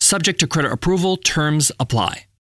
Subject to credit approval, terms apply.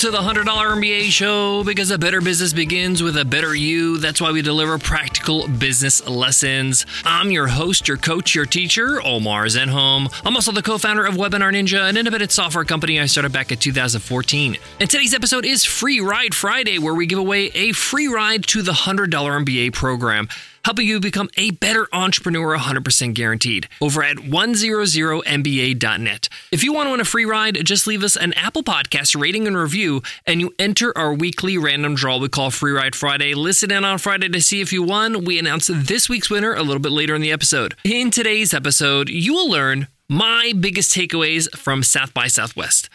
To the $100 MBA show because a better business begins with a better you. That's why we deliver practical business lessons. I'm your host, your coach, your teacher, Omar Zenhom. I'm also the co founder of Webinar Ninja, an independent software company I started back in 2014. And today's episode is Free Ride Friday, where we give away a free ride to the $100 MBA program helping you become a better entrepreneur 100% guaranteed over at 100mba.net. If you want to win a free ride, just leave us an Apple Podcast rating and review, and you enter our weekly random draw we call Free Ride Friday. Listen in on Friday to see if you won. We announce this week's winner a little bit later in the episode. In today's episode, you will learn my biggest takeaways from South by Southwest.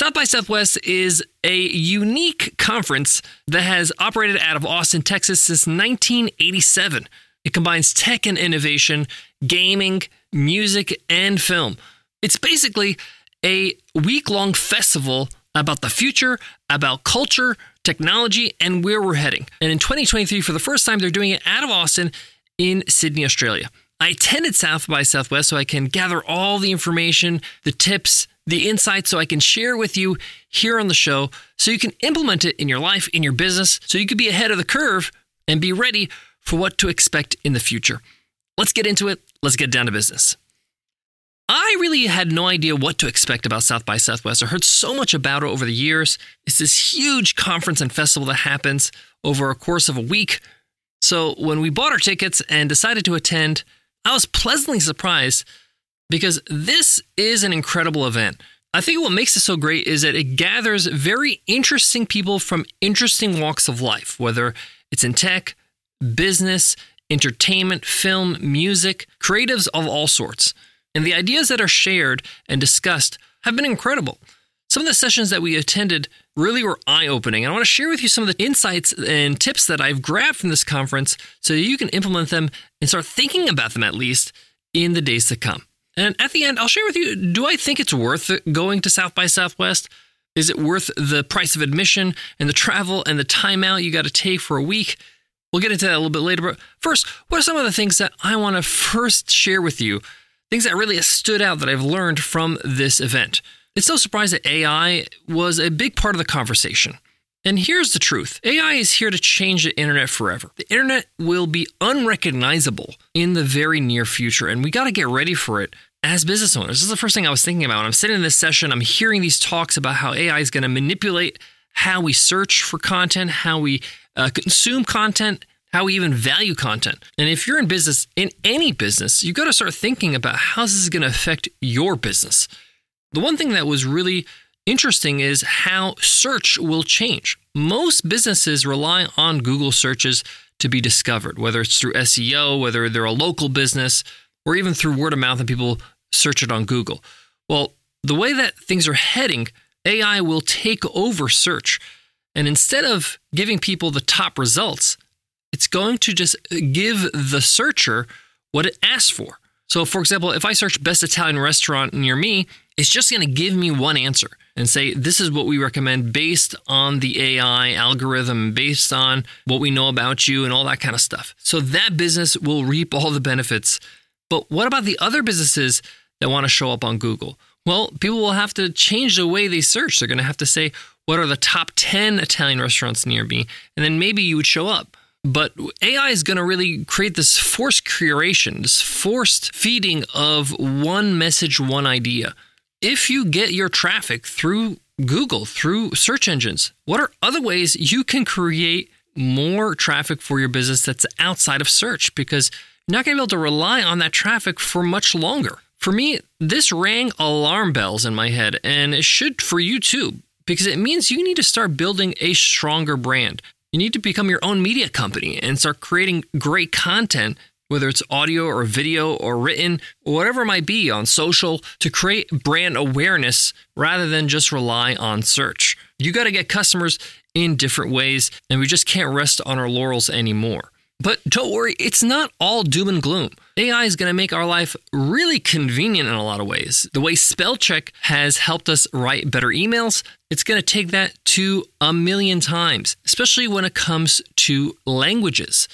South by Southwest is a unique conference that has operated out of Austin, Texas since 1987. It combines tech and innovation, gaming, music, and film. It's basically a week long festival about the future, about culture, technology, and where we're heading. And in 2023, for the first time, they're doing it out of Austin in Sydney, Australia. I attended South by Southwest so I can gather all the information, the tips, the insights so I can share with you here on the show so you can implement it in your life, in your business, so you can be ahead of the curve and be ready for what to expect in the future. Let's get into it. Let's get down to business. I really had no idea what to expect about South by Southwest. I heard so much about it over the years. It's this huge conference and festival that happens over a course of a week. So when we bought our tickets and decided to attend, I was pleasantly surprised because this is an incredible event. I think what makes it so great is that it gathers very interesting people from interesting walks of life, whether it's in tech, business, entertainment, film, music, creatives of all sorts. And the ideas that are shared and discussed have been incredible. Some of the sessions that we attended really were eye opening. And I want to share with you some of the insights and tips that I've grabbed from this conference so that you can implement them and start thinking about them at least in the days to come. And at the end, I'll share with you do I think it's worth going to South by Southwest? Is it worth the price of admission and the travel and the time out you got to take for a week? We'll get into that a little bit later. But first, what are some of the things that I want to first share with you? Things that really stood out that I've learned from this event. It's no surprise that AI was a big part of the conversation. And here's the truth AI is here to change the internet forever. The internet will be unrecognizable in the very near future, and we got to get ready for it as business owners. This is the first thing I was thinking about. I'm sitting in this session, I'm hearing these talks about how AI is going to manipulate how we search for content, how we uh, consume content, how we even value content. And if you're in business, in any business, you got to start thinking about how this is going to affect your business. The one thing that was really interesting is how search will change. Most businesses rely on Google searches to be discovered, whether it's through SEO, whether they're a local business, or even through word of mouth and people search it on Google. Well, the way that things are heading, AI will take over search. And instead of giving people the top results, it's going to just give the searcher what it asks for. So, for example, if I search best Italian restaurant near me, it's just going to give me one answer and say, this is what we recommend based on the AI algorithm, based on what we know about you and all that kind of stuff. So that business will reap all the benefits. But what about the other businesses that want to show up on Google? Well, people will have to change the way they search. They're going to have to say, what are the top 10 Italian restaurants near me, and then maybe you would show up. But AI is going to really create this forced curation, this forced feeding of one message, one idea. If you get your traffic through Google, through search engines, what are other ways you can create more traffic for your business that's outside of search? Because you're not going to be able to rely on that traffic for much longer. For me, this rang alarm bells in my head, and it should for you too because it means you need to start building a stronger brand. You need to become your own media company and start creating great content, whether it's audio or video or written, or whatever it might be on social, to create brand awareness rather than just rely on search. You got to get customers in different ways, and we just can't rest on our laurels anymore. But don't worry, it's not all doom and gloom. AI is going to make our life really convenient in a lot of ways. The way spell check has helped us write better emails, it's going to take that to a million times, especially when it comes to languages.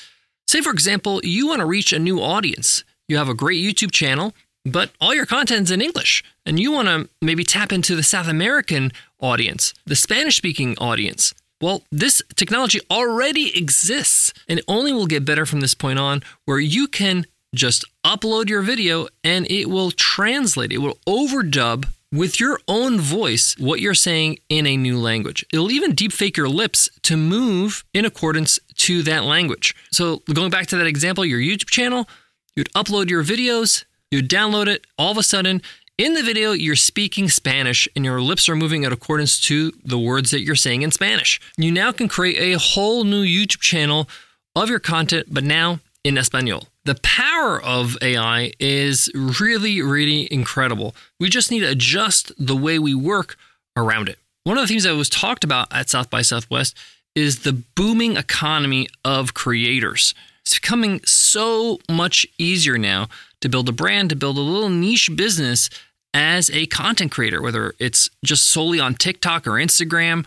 Say, for example, you want to reach a new audience. You have a great YouTube channel, but all your content's in English, and you want to maybe tap into the South American audience, the Spanish speaking audience. Well, this technology already exists and it only will get better from this point on, where you can just upload your video and it will translate, it will overdub with your own voice what you're saying in a new language. It'll even deepfake your lips to move in accordance to that language. So, going back to that example, your YouTube channel, you'd upload your videos, you'd download it, all of a sudden, in the video, you're speaking Spanish and your lips are moving in accordance to the words that you're saying in Spanish. You now can create a whole new YouTube channel of your content, but now in Espanol. The power of AI is really, really incredible. We just need to adjust the way we work around it. One of the things that was talked about at South by Southwest is the booming economy of creators. It's becoming so much easier now to build a brand, to build a little niche business as a content creator, whether it's just solely on TikTok or Instagram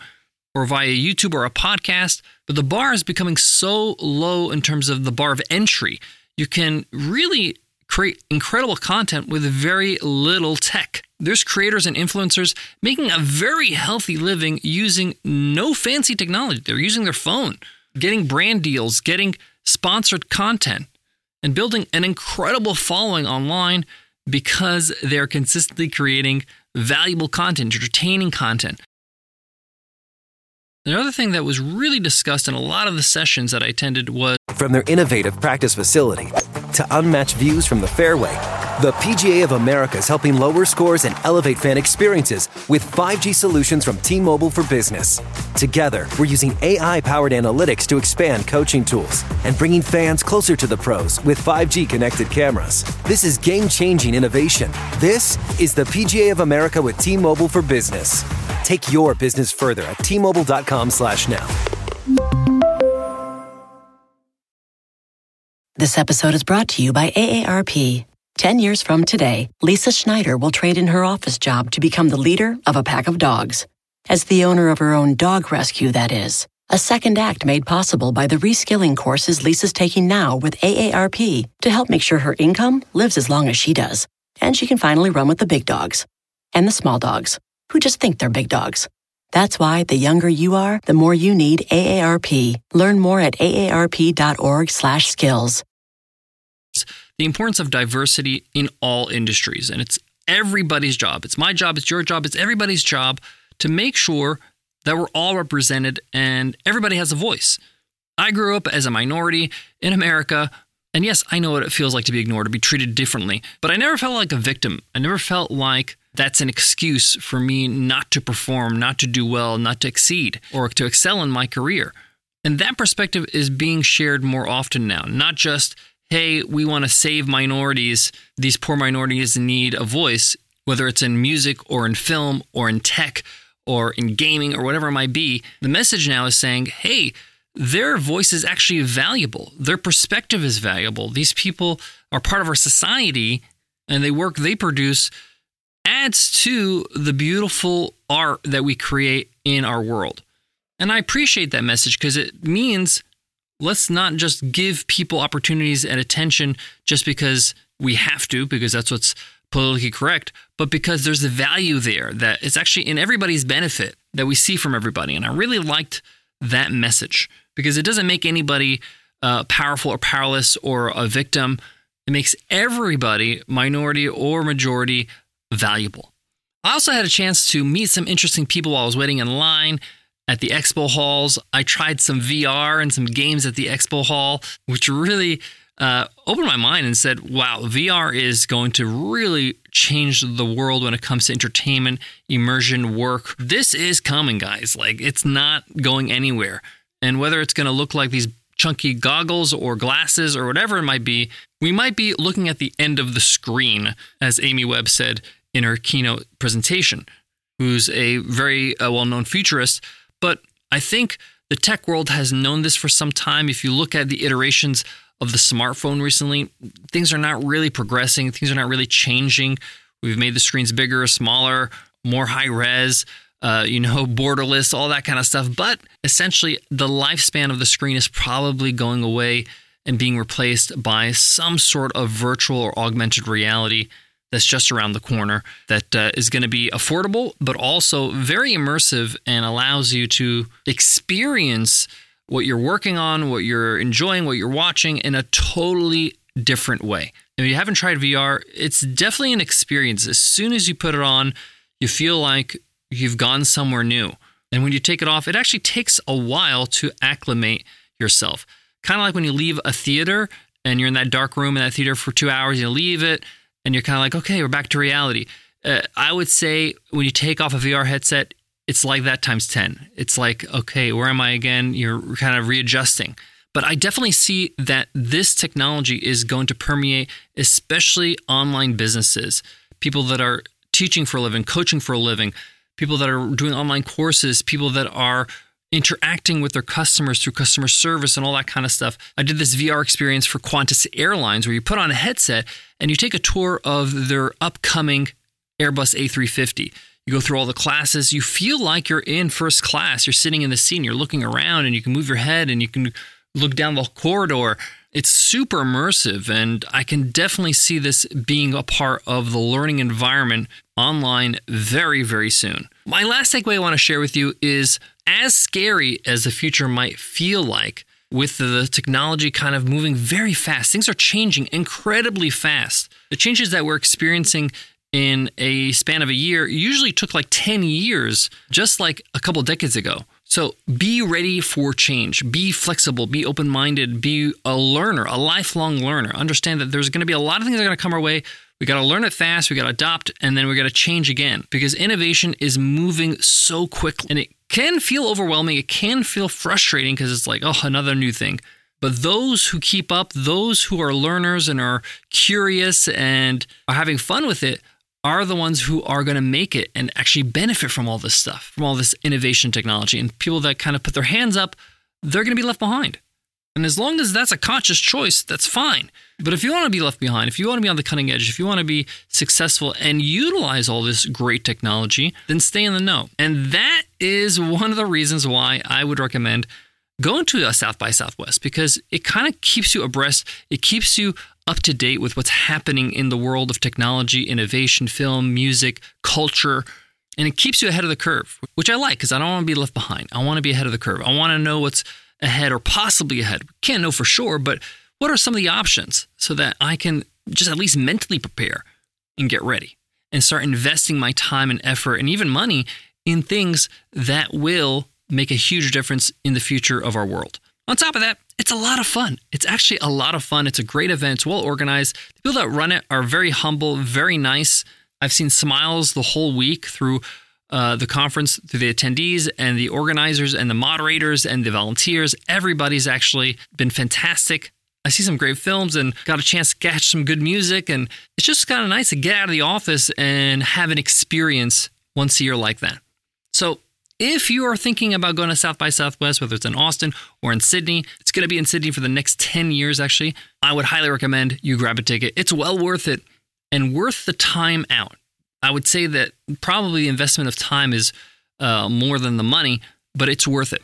or via YouTube or a podcast. But the bar is becoming so low in terms of the bar of entry. You can really create incredible content with very little tech. There's creators and influencers making a very healthy living using no fancy technology. They're using their phone, getting brand deals, getting sponsored content, and building an incredible following online because they're consistently creating valuable content, entertaining content. Another thing that was really discussed in a lot of the sessions that I attended was from their innovative practice facility to unmatched views from the fairway. The PGA of America is helping lower scores and elevate fan experiences with 5G solutions from T Mobile for Business. Together, we're using AI powered analytics to expand coaching tools and bringing fans closer to the pros with 5G connected cameras. This is game changing innovation. This is the PGA of America with T Mobile for Business. Take your business further at T-Mobile.com slash now. This episode is brought to you by AARP. Ten years from today, Lisa Schneider will trade in her office job to become the leader of a pack of dogs. As the owner of her own dog rescue, that is. A second act made possible by the reskilling courses Lisa's taking now with AARP to help make sure her income lives as long as she does. And she can finally run with the big dogs and the small dogs who just think they're big dogs. That's why the younger you are, the more you need AARP. Learn more at aarp.org/skills. The importance of diversity in all industries, and it's everybody's job. It's my job, it's your job, it's everybody's job to make sure that we're all represented and everybody has a voice. I grew up as a minority in America, and yes, I know what it feels like to be ignored, to be treated differently, but I never felt like a victim. I never felt like that's an excuse for me not to perform, not to do well, not to exceed, or to excel in my career. And that perspective is being shared more often now, not just, hey, we want to save minorities. These poor minorities need a voice, whether it's in music or in film or in tech or in gaming or whatever it might be. The message now is saying, hey, their voice is actually valuable. Their perspective is valuable. These people are part of our society and the work they produce adds to the beautiful art that we create in our world. And I appreciate that message because it means let's not just give people opportunities and attention just because we have to, because that's what's politically correct, but because there's a value there that it's actually in everybody's benefit that we see from everybody. And I really liked that message because it doesn't make anybody uh, powerful or powerless or a victim. It makes everybody, minority or majority, valuable. I also had a chance to meet some interesting people while I was waiting in line at the expo halls. I tried some VR and some games at the expo hall, which really uh, opened my mind and said, wow, VR is going to really change the world when it comes to entertainment, immersion, work. This is coming, guys. Like, it's not going anywhere. And whether it's going to look like these chunky goggles or glasses or whatever it might be, we might be looking at the end of the screen, as Amy Webb said in her keynote presentation, who's a very uh, well known futurist. But I think the tech world has known this for some time. If you look at the iterations of the smartphone recently, things are not really progressing. Things are not really changing. We've made the screens bigger, smaller, more high res, uh, you know, borderless, all that kind of stuff. But essentially, the lifespan of the screen is probably going away and being replaced by some sort of virtual or augmented reality that's just around the corner that uh, is going to be affordable, but also very immersive and allows you to experience what you're working on, what you're enjoying, what you're watching in a totally different way. If you haven't tried VR, it's definitely an experience. As soon as you put it on, you feel like you've gone somewhere new. And when you take it off, it actually takes a while to acclimate yourself. Kind of like when you leave a theater and you're in that dark room in that theater for two hours, you leave it and you're kind of like, okay, we're back to reality. Uh, I would say when you take off a VR headset, it's like that times 10. It's like, okay, where am I again? You're kind of readjusting. But I definitely see that this technology is going to permeate, especially online businesses, people that are teaching for a living, coaching for a living, people that are doing online courses, people that are interacting with their customers through customer service and all that kind of stuff. I did this VR experience for Qantas Airlines where you put on a headset and you take a tour of their upcoming Airbus A350. You go through all the classes. You feel like you're in first class. You're sitting in the seat you're looking around and you can move your head and you can look down the corridor. It's super immersive, and I can definitely see this being a part of the learning environment online very, very soon. My last takeaway I want to share with you is as scary as the future might feel like, with the technology kind of moving very fast, things are changing incredibly fast. The changes that we're experiencing in a span of a year usually took like 10 years, just like a couple decades ago. So be ready for change, be flexible, be open minded, be a learner, a lifelong learner. Understand that there's going to be a lot of things that are going to come our way. We got to learn it fast, we got to adopt, and then we got to change again because innovation is moving so quickly and it can feel overwhelming. It can feel frustrating because it's like, oh, another new thing. But those who keep up, those who are learners and are curious and are having fun with it, are the ones who are going to make it and actually benefit from all this stuff, from all this innovation technology. And people that kind of put their hands up, they're going to be left behind. And as long as that's a conscious choice, that's fine. But if you want to be left behind, if you want to be on the cutting edge, if you want to be successful and utilize all this great technology, then stay in the know. And that is one of the reasons why I would recommend going to a South by Southwest because it kind of keeps you abreast. It keeps you up to date with what's happening in the world of technology, innovation, film, music, culture, and it keeps you ahead of the curve, which I like because I don't want to be left behind. I want to be ahead of the curve. I want to know what's ahead or possibly ahead. Can't know for sure, but what are some of the options so that I can just at least mentally prepare and get ready and start investing my time and effort and even money in things that will make a huge difference in the future of our world. On top of that, it's a lot of fun. It's actually a lot of fun. It's a great event. It's well organized. The people that run it are very humble, very nice. I've seen smiles the whole week through uh, the conference, through the attendees and the organizers and the moderators and the volunteers. Everybody's actually been fantastic. I see some great films and got a chance to catch some good music. And it's just kind of nice to get out of the office and have an experience once a year like that. So if you are thinking about going to South by Southwest, whether it's in Austin or in Sydney, it's going to be in Sydney for the next 10 years, actually. I would highly recommend you grab a ticket. It's well worth it and worth the time out. I would say that probably the investment of time is uh, more than the money, but it's worth it.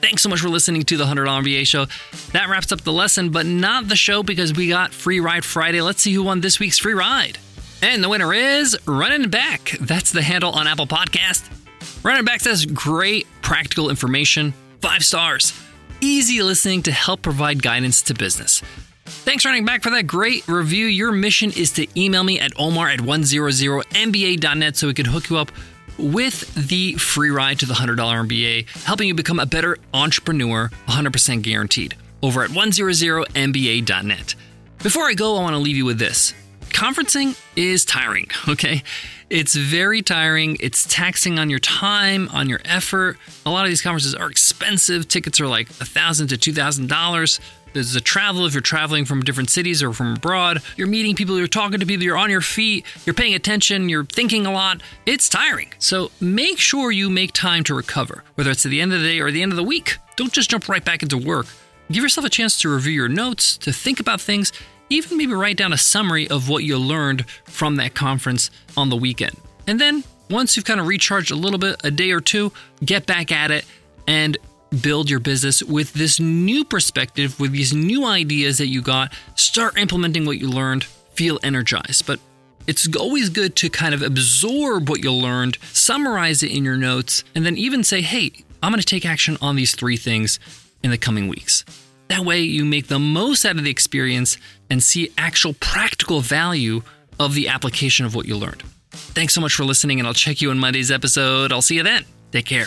Thanks so much for listening to the $100 MBA show. That wraps up the lesson, but not the show because we got Free Ride Friday. Let's see who won this week's free ride. And the winner is Running Back. That's the handle on Apple Podcast. Running Back says great practical information, five stars, easy listening to help provide guidance to business. Thanks, Running Back, for that great review. Your mission is to email me at omar at 100mba.net so we can hook you up with the free ride to the $100 MBA, helping you become a better entrepreneur, 100% guaranteed, over at 100mba.net. Before I go, I want to leave you with this conferencing is tiring, okay? It's very tiring. It's taxing on your time, on your effort. A lot of these conferences are expensive. Tickets are like 1,000 to $2,000. There's the travel if you're traveling from different cities or from abroad. You're meeting people, you're talking to people, you're on your feet, you're paying attention, you're thinking a lot. It's tiring. So make sure you make time to recover, whether it's at the end of the day or the end of the week. Don't just jump right back into work. Give yourself a chance to review your notes, to think about things, even maybe write down a summary of what you learned from that conference on the weekend. And then once you've kind of recharged a little bit, a day or two, get back at it and build your business with this new perspective, with these new ideas that you got. Start implementing what you learned, feel energized. But it's always good to kind of absorb what you learned, summarize it in your notes, and then even say, hey, I'm going to take action on these three things in the coming weeks. That way, you make the most out of the experience and see actual practical value of the application of what you learned. Thanks so much for listening, and I'll check you in Monday's episode. I'll see you then. Take care.